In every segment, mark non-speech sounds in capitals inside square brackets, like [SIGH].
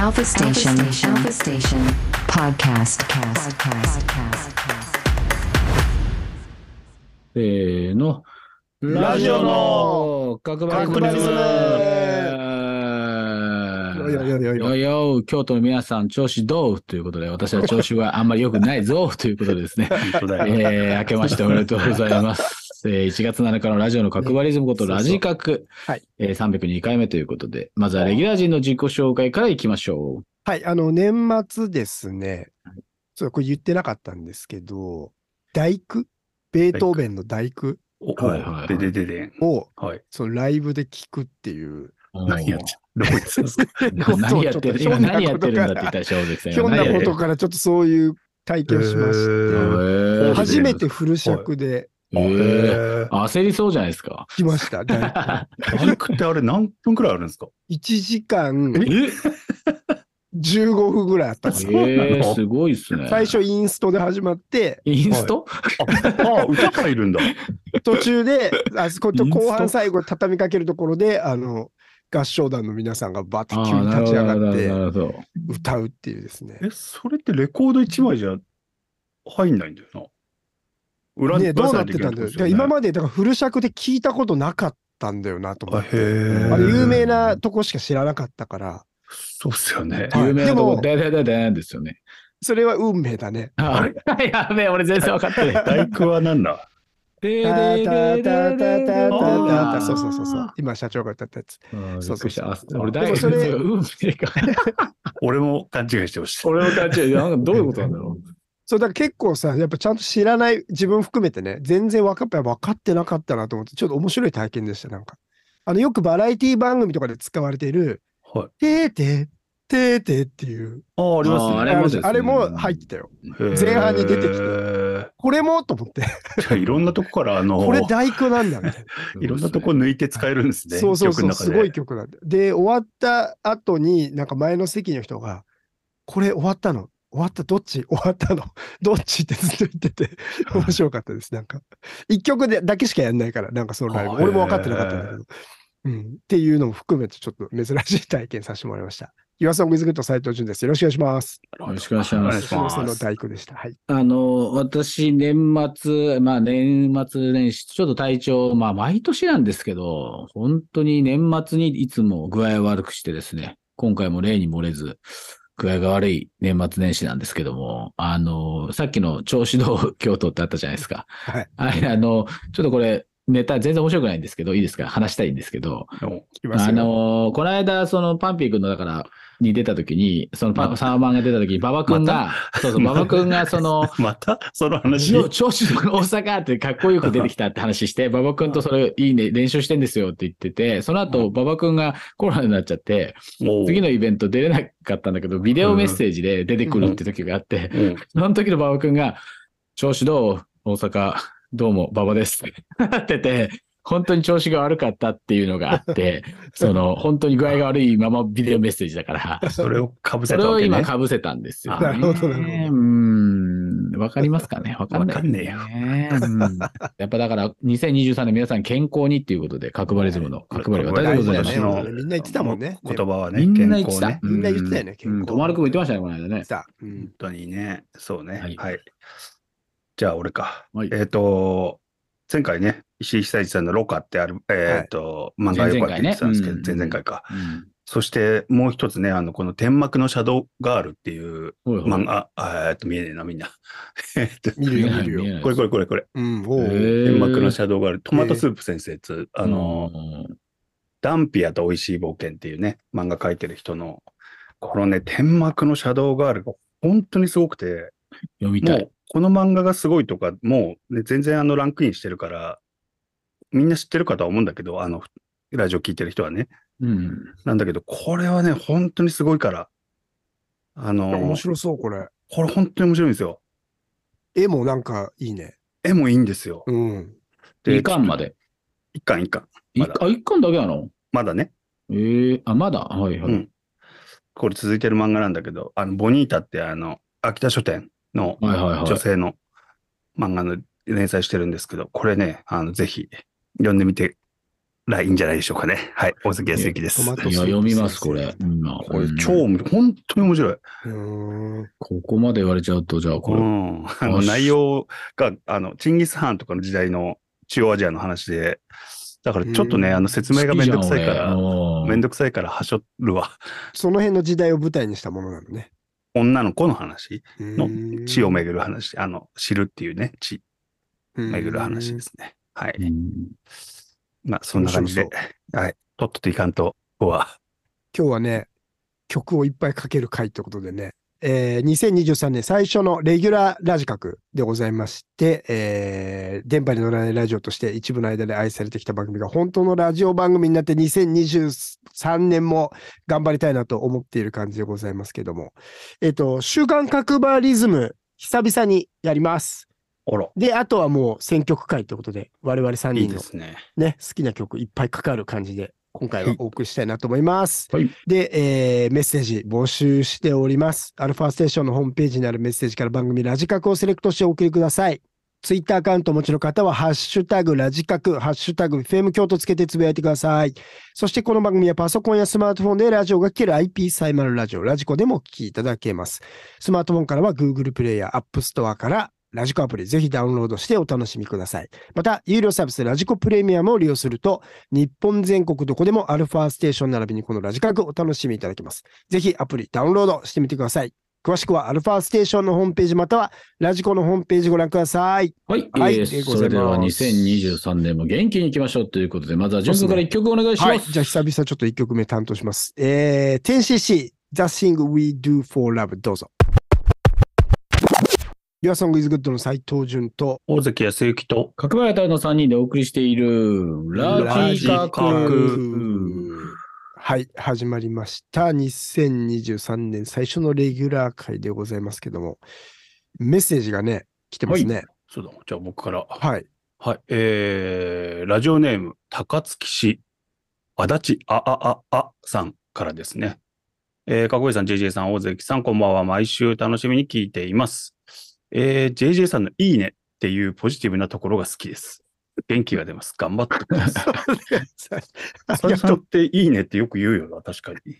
Alpha Station. Alpha Station. Podcast. Podcast. せーの。ラジオの角張角張りズムよよよ京都の皆さん、調子どう？ということで、私は調子はあんまり良くないぞということでですね。えー、明けましておめでとうございます。えー、1月7日のラジオの角張りズムことラジカク。はい。えー、302回目ということで、まずはレギュラー陣の自己紹介からいきましょはい、あの、年末ですね、そう、これ言ってなかったんですけど、大工？ベートーベンの大工？おはいはいはい。でででで。を、はい。そのライブで聞くっていう。う。何やってどこ行ってたんですか何やってる何やってるんだって言ったら正関さん。ひょんなことからちょっとそういう体験をしましへて、ー。初めてフル尺でえー、えー焦りそうじゃないですか。来ました、大工。[LAUGHS] バイクってあれ何分くらいあるんですか？1時間え？15分ぐらいあったんですよ。えー、すごいっすね。最初インストで始まって、インスト、あ、あ歌からいるんだ。途中で、あそこと後半最後畳みかけるところで、あの、合唱団の皆さんがバッてあ急に立ち上がっなて。歌うっていうですね。え、それってレコード1枚じゃ入んないんだよな？裏ね、どうなって裏たんだよ。今までだからフル尺で聞いたことなかったんだよなと思って。ーあれ有名なとこしか知らなかったから、そうっすよね。はい有名なとこ、でもででででんですよね。それは運命だね。[LAUGHS] あれやべえ、俺全然分かってない。[LAUGHS] 大工は何だ？そうそうそうそう。今社長が歌ったやつ。そうそうそ俺、で大学もそれ運命か。[LAUGHS] 俺も勘違いしてほしい。俺の勘違い、なんかどういうことなんだろそうだから結構さ、やっぱちゃんと知らない、自分含めてね、全然分かっ分かってなかったなと思って、ちょっと面白い体験でした、なんか。あの、よくバラエティ番組とかで使われている、はい。てーてー、てーてーっていう、ああ、ありますね。あれもねあれも入ってたよ。前半に出てきてじこれもと思って、ゃあいろんなとこから、あの、これ大工なんだみたいな。う。[LAUGHS] いろんなとこ抜いて使えるんですね。そうそうそう、すごい曲なんだ。で、終わった後に、なんか前の席の人が、これ終わったの終わったどっち？終わったの？[LAUGHS] どっちってずっと言ってて、面白かったです。なんか、一曲でだけしかやんないから、なんかそのライブ。はあ俺も分かってなかったんだけど。うん。っていうのも含めて、ちょっと珍しい体験させてもらいました。岩さん、水グッド斉藤潤です。よろしくお願いします。よろしくお願いしますますその大工でした。はい。あの、私、年末、まあ年末年始、ちょっと体調、まあ毎年なんですけど、本当に年末にいつも具合を悪くしてですね、今回も例に漏れず、具合が悪い年末年始なんですけども、あの、さっきの調子道京都ってあったじゃないですか。はい。あれ、あの、ちょっとこれ、ネタ全然面白くないんですけど、いいですか？話したいんですけど、あよ。のーこの間、そのパンピー君のだから、に出た時に、そのサーマンが出た時に、馬場君が、そうそう、馬場君がその、[LAUGHS] また？その話？の調子の大阪ってかっこよく出てきたって話して、馬場君とそれいいね、練習してんですよって言ってて、その後、馬場君がコロナになっちゃって、次のイベント出れなかったんだけど、ビデオメッセージで出てくるって時があって、うん。その時の馬場君が、調子どう？大阪、どうも、馬場です。ってなってて、本当に調子が悪かったっていうのがあって、[LAUGHS] その、本当に具合が悪いままビデオメッセージだから、それをかぶせそれをたわけね。今被せたんですよ、ね。なるほどなるほどうーん。わかりますかね？わかんない、わかんねえようんやっぱだから、2023年皆さん健康にっていうことで、角張りズムの角張り渡りでございまみんな言ってたもんね言葉はね、みん健な言ってた。みんな言ってたよね健康うん。とまるくんも言ってましたね、この間ね。本。当にね、そうね。ははいい。じゃあ、俺か。はいえっ、と、前回ね、石井久一さんのロカってある、えっ、と、漫画よかって言ってたんですけど、前々回ね。前々回か。うん。そして、もう一つね、あの、この天幕のシャドウガールっていう漫画、あえっと、見えねえな、みんな。[LAUGHS] えっと。見るよ、見るよ。[LAUGHS] これこれこれこれ。うん、天幕のシャドウガール、トマトスープ先生つ、あの、うん。ダンピアと美味しい冒険っていうね、漫画描いてる人の、このね、天幕のシャドウガールが本当にすごくて、読みたい。もう、この漫画がすごいとか、もう、ね、全然あの、ランクインしてるから、みんな知ってるかとは思うんだけど、あの、ラジオ聞いてる人はね。うん。なんだけど、これはね、本当にすごいから、あの面、白そう、これ。これ本当に面白いんですよ。絵もなんかいいね。絵もいいんですよ。うん。で一巻まで？一巻一巻。まだ一巻、一巻だけなの？まだね。ええあ、まだ？はいはい。うんこれ続いてる漫画なんだけど、あの、ボニータってあの、秋田書店の女性の漫画の連載してるんですけど、これね、あの、ぜひ読んでみてらいいんじゃないでしょうかね。はい。大関康之です。トマトいや、読みます、これ。うん今。これうん超。本当に面白い。ここまで言われちゃうと、じゃあこれ、うん。あの内容が、あの、チンギス・ハーンとかの時代の中央アジアの話で、だからちょっとね、うんあの説明がめんどくさいから、めんどどくさいからはしょるわ。その辺の時代を舞台にしたものなのね。女の子の話のの地を巡る話、あの、知るっていうね、地巡る話ですね。はい。まあ、そんな感じで面、はい。とっとといかんと、ここは。今日はね、曲をいっぱいかける回ということでね、えー2023年最初のレギュラーラジカクでございまして、えー電波に乗らないラジオとして一部の間で愛されてきた番組が本当のラジオ番組になって2023年も頑張りたいなと思っている感じでございますけども、えっ、と、週刊各馬リズム、久々にやります。で、あとはもう選曲会ということで、我々3いい人のですね。ね、好きな曲いっぱいかかる感じで、今回はお送りしたいなと思います。はいで、えーメッセージ募集しております。アルファステーションのホームページにあるメッセージから番組ラジカクをセレクトしてお送りください。ツイッターアカウントお持ちの方は、ハッシュタグラジカク、ハッシュタグフェム京都つけてつぶやいてください。そしてこの番組はパソコンやスマートフォンでラジオが聴ける IP サイマルラジオ、ラジコでもお聞きいただけます。スマートフォンからは Google プレイヤー、App Store からラジコアプリぜひダウンロードしてお楽しみください。また、有料サービスラジコプレミアムを利用すると、日本全国どこでもアルファステーション並びにこのラジカクお楽しみいただけます。ぜひアプリダウンロードしてみてください。詳しくはアルファステーションのホームページまたはラジコのホームページご覧ください。はい、はいえーでございますそれでは2023年も元気に行きましょうということで、まずは順君から一曲お願いしはい。ます。じゃあ久々ちょっと1曲目担当します。えー、10cc The Thing We Do for Love どうぞ。Your Song is Good の斉藤潤と大関康之と、角原太の3人でお送りしているラジカラジカク。はい、始まりました。2023年最初のレギュラー回でございますけども、メッセージがね、来てますね。そうだ、じゃあ僕から。はい。はい。えー、ラジオネーム、高槻市、足立ああああさんからですね。えー、かっこいいさん、JJ さん、大関さん、こんばんは。毎週楽しみに聞いています。えー、JJ さんのいいねっていうポジティブなところが好きです。元気が出ます。頑張ってください。[LAUGHS] あささんっ。ていいねってよく言うよな、確かに。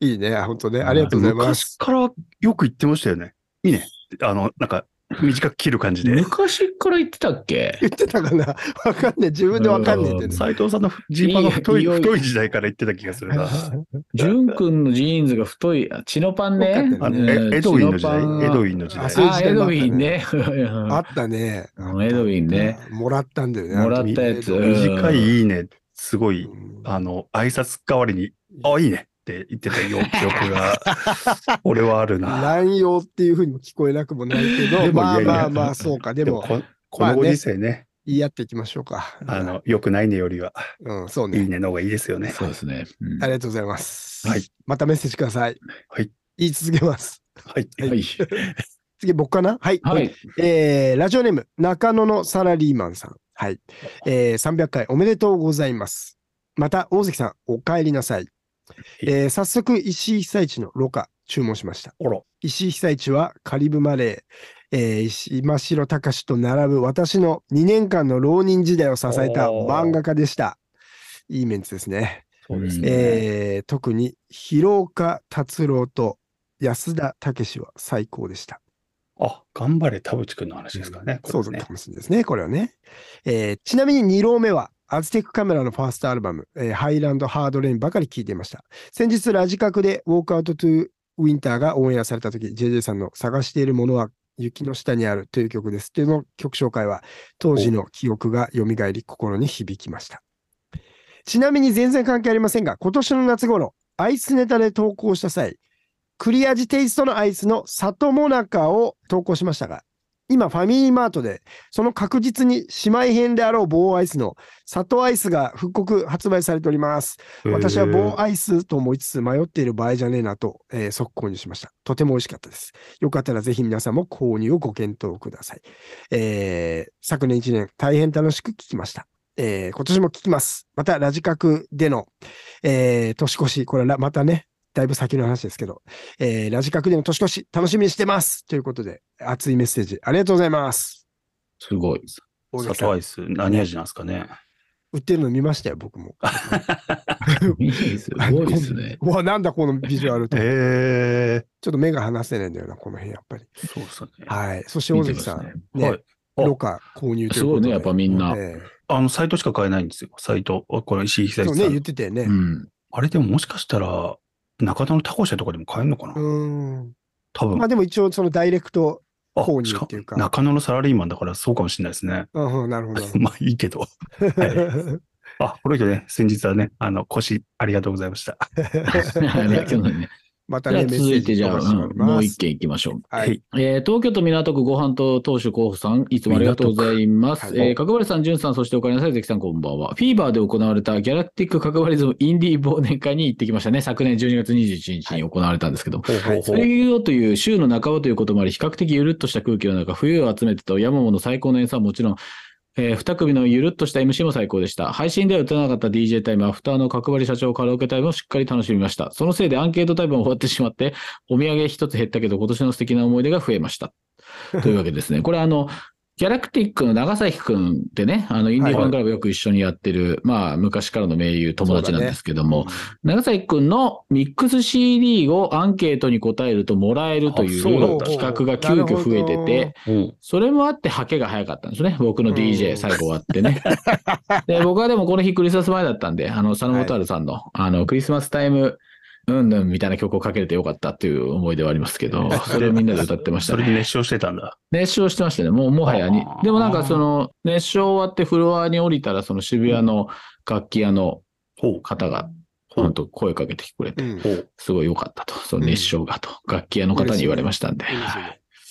いいね。本当ね。ありがとうございます。昔からよく言ってましたよね。いいね。あの、なんか、短く切る感じで。昔から言ってたっけ？言ってたかな？わかんない。自分でわかんないってね。斉藤さんのジーパンが太いいいよ太い時代から言ってた気がするな。淳君のジーンズが太い、あチノパンね。あのエドウィンの時代？エドウィンの時代あ [LAUGHS] エドウィンね。あったね。うんエドウィンね。もらったんだよね。もらったやつ短いいいね、すごい、うんあの、挨拶代わりに、あ、いいねって言ってたよ記憶が、[LAUGHS] 俺はあるな。乱用っていうふうにも聞こえなくもないけど、でもまあまあまあ、そうか。でも、でもこ、このご時世ね、言い合っていきましょうか。あの、良くないねよりは、うん、そういいね。ねの方がいいですよね。そうですね。うんありがとうございます。はい。またメッセージください。はい。言い続けます。はい。はい。[LAUGHS] 次、僕かな？はい。はい。えーラジオネーム、中野のサラリーマンさん。はい。えー300回おめでとうございます。また、大関さん、お帰りなさい。えー早速、石井被災地のろ過、注文しました。石井被災地はカリブマレー、えー、石間城隆と並ぶ私の2年間の浪人時代を支えた漫画家でした。いいメンツですね。そうですね。えー特に広岡達郎と安田武は最高でした。あ、頑張れ田淵くんの話ですかね。ねそうだったかもしれないですね、これはね。えーちなみに2浪目は、アズテックカメラのファーストアルバム、えーハイランドハードレインばかり聴いていました。先日、ラジカクでウォークアウトトゥウィンターがオンエアされたとき、JJ さんの探しているものは雪の下にあるという曲です。というの曲紹介は、当時の記憶が蘇り、心に響きました。ちなみに全然関係ありませんが、今年の夏頃、アイスネタで投稿した際、クリアジテイストのアイスの里もなかを投稿しましたが、今、ファミリーマートで、その確実に姉妹編であろう棒アイスの里アイスが復刻発売されております。私は棒アイスと思いつつ迷っている場合じゃねえなと、えー即購入しました。とても美味しかったです。よかったらぜひ皆さんも購入をご検討ください。えー昨年1年大変楽しく聞きました。えー今年も聞きます。またラジカクでの、えー年越し、これはまたね、だいぶ先の話ですけど、えーラジカクでの年越し楽しみにしてますということで、熱いメッセージありがとうございます。すごい。大関さん里アイス、何味なんですかね。売ってるの見ましたよ、僕も。[LAUGHS] いいですごいですね。う [LAUGHS] わ、なんだこのビジュアルと。ちょえっと目が離せないんだよな、この辺やっぱり。ー、そうですね。はい。そして大関さん、ね、はい。あロカ購入。すごいねやっぱみんなえあの、サイトしか買えないんですよ。サイト。この石井えそうね。言ってたよね。うん。あれでももしかしたら、中野のタコシャとかでも買えるのかな、うーん。多分。まあでも一応そのダイレクト、あ購入っていうか中野のサラリーマンだからそうかもしれないですね。うんうん、なるほど。[LAUGHS] まあいいけど。[LAUGHS] あ、この人ね、先日はね、あの、腰ありがとうございました。[LAUGHS] ありがとうね。またね、じゃあメッセージ続いてじゃあ、もう一件行きましょう。はい。えー東京都港区ご飯と当主候補さん、いつもありがとうございます。えー角張さん、淳さん、そしておかえりなさい、関さん、こんばんは。フィーバーで行われたギャラクティック角張リズムインディー忘年会に行ってきましたね。昨年12月21日に行われたんですけど。ほうほうほそういうよという週の半ばということもあり、比較的ゆるっとした空気の中、冬を集めてと山本の最高の演奏はもちろん、えー二組のゆるっとした MC も最高でした。配信では打たなかった DJ タイム、アフターの角張り社長カラオケタイムをしっかり楽しみました。そのせいでアンケートタイムも終わってしまって、お土産一つ減ったけど、今年の素敵な思い出が増えました。というわけですね。これあの、ギャラクティックの長崎くんってね、あの、インディーファンクラブよく一緒にやってる、まあ、昔からの盟友友達なんですけども、長崎くんのミックス CD をアンケートに答えるともらえるという企画が急遽増えてて、う。うん。それもあって、ハケが早かったんですね。僕のう DJ ん。最後終わってね。[LAUGHS] で、僕はでもこの日クリスマス前だったんで、あの、佐野元春さんの、あの、クリスマスタイム、うんうんみたいな曲をかけれてよかったっていう思い出はありますけど、[LAUGHS] それをみんなで歌ってましたね。それで熱唱してたんだ。熱唱してましたね。もう、もはやにでもなんかその、熱唱終わってフロアに降りたら、その渋谷の楽器屋の。方が、本当声かけてくれて。すごい良かったと。その熱唱がと、楽器屋の方に言われましたんで。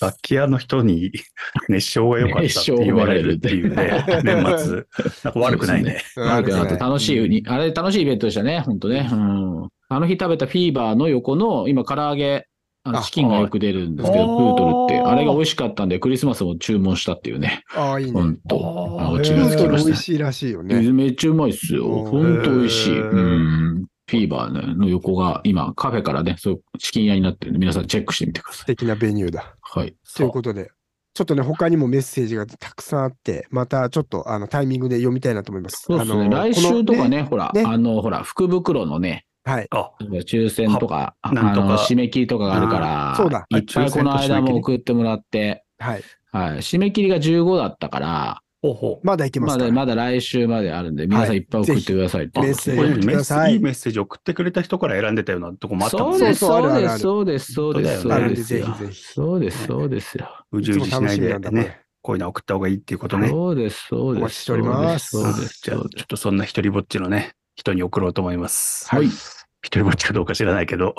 楽器屋の人に [LAUGHS] 熱唱が良かったって言われるっていうね、年末。[LAUGHS] なんか悪くないね。悪くなって楽しい、にあれ楽しいイベントでしたね、本当ね。うん。あの日食べたフィーバーの横の、今、唐揚げ、あのあチキンがよく出るんですけど、はいプートルって、あれが美味しかったんで、クリスマスも注文したっていうね。ああ、いいね。本当あーあ、オチプートがつきましたル美味しいらしいよね。めっちゃうまいっすよ。うん本当美味しい。うん。フィーバーねの横が今カフェからね、そうチキン屋になってるんで、皆さんチェックしてみてください。素敵なベニューだ。はい。ということで、ちょっとね、他にもメッセージがたくさんあって、またちょっとあのタイミングで読みたいなと思います。そうですね。来週とか。ね、ほら、ねあの、ほら、福袋のね、はい。あ、抽選とか、あなんとかの、締め切りとかがあるから、あーそうだいっぱいこの間も送ってもらって、はい。はい。締め切りが15だったから、ほうほう。まだいけまますだ、から。まだ来週まであるんで、皆さんいっぱい送ってくださいってあいうメッセージこれ送ってくメッセださいいいメッセージ送ってくれた人から選んでたようなとこもあったもんね。そうです、そうそうそうです、あるあるそうです、そうです、そうですよ。ぜひぜひそうです、そうですよ。うじうじしないでね、こういうの送った方がいいっていうことね。そうです、そうです。お待ちしておりますそうです、じゃあ、そうです。ちょっとそんな一人ぼっちのね、人に送ろうと思います。はい。一人ぼっちかどうか知らないけど、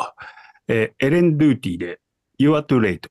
えーエレン・ルーティーで You are too late。